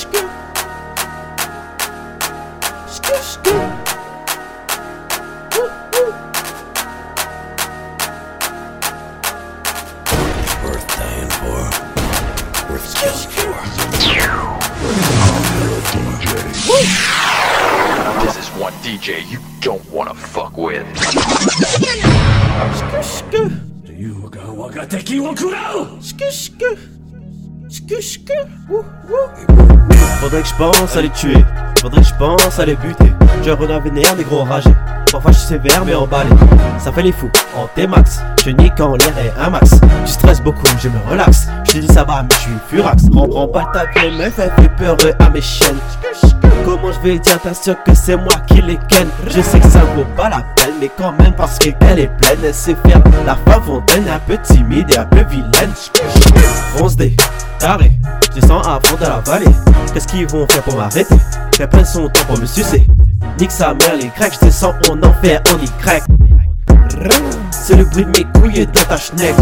Skip. Skip, skip. Woo, woo. Worth dying for. Worth skilling for. This is one DJ you don't wanna fuck with. Sku sku. You ga wagateki wa kurao. Sku sku. Sku. Woo woo. Faudrait que je pense à les tuer, faudrait que je pense à les buter. Je renard vénère, des gros ragés. Parfois je suis sévère mais emballé. Ça fait les fous, en T-max. Je nique en l'air et un max. Tu stresses beaucoup, je me relaxe. Je te dis ça va, mais je suis furax. Reprends pas ta vieille meuf, elle fait peur à mes chaînes. Comment je vais dire, t'assure que c'est moi qui les ken. Je sais que ça vaut pas la peine, mais quand même parce qu'elle est pleine, elle sait faire la femme fontaine, un peu timide et un peu vilaine. Ronce des taré, je descends à fond de la vallée. Qu'est-ce qu'ils vont faire pour m'arrêter? Qu'elle prenne son temps pour me sucer. Nique sa mère, les grecs, je descends en enfer, on y craque. C'est le bruit de mes couilles dans ta schneck.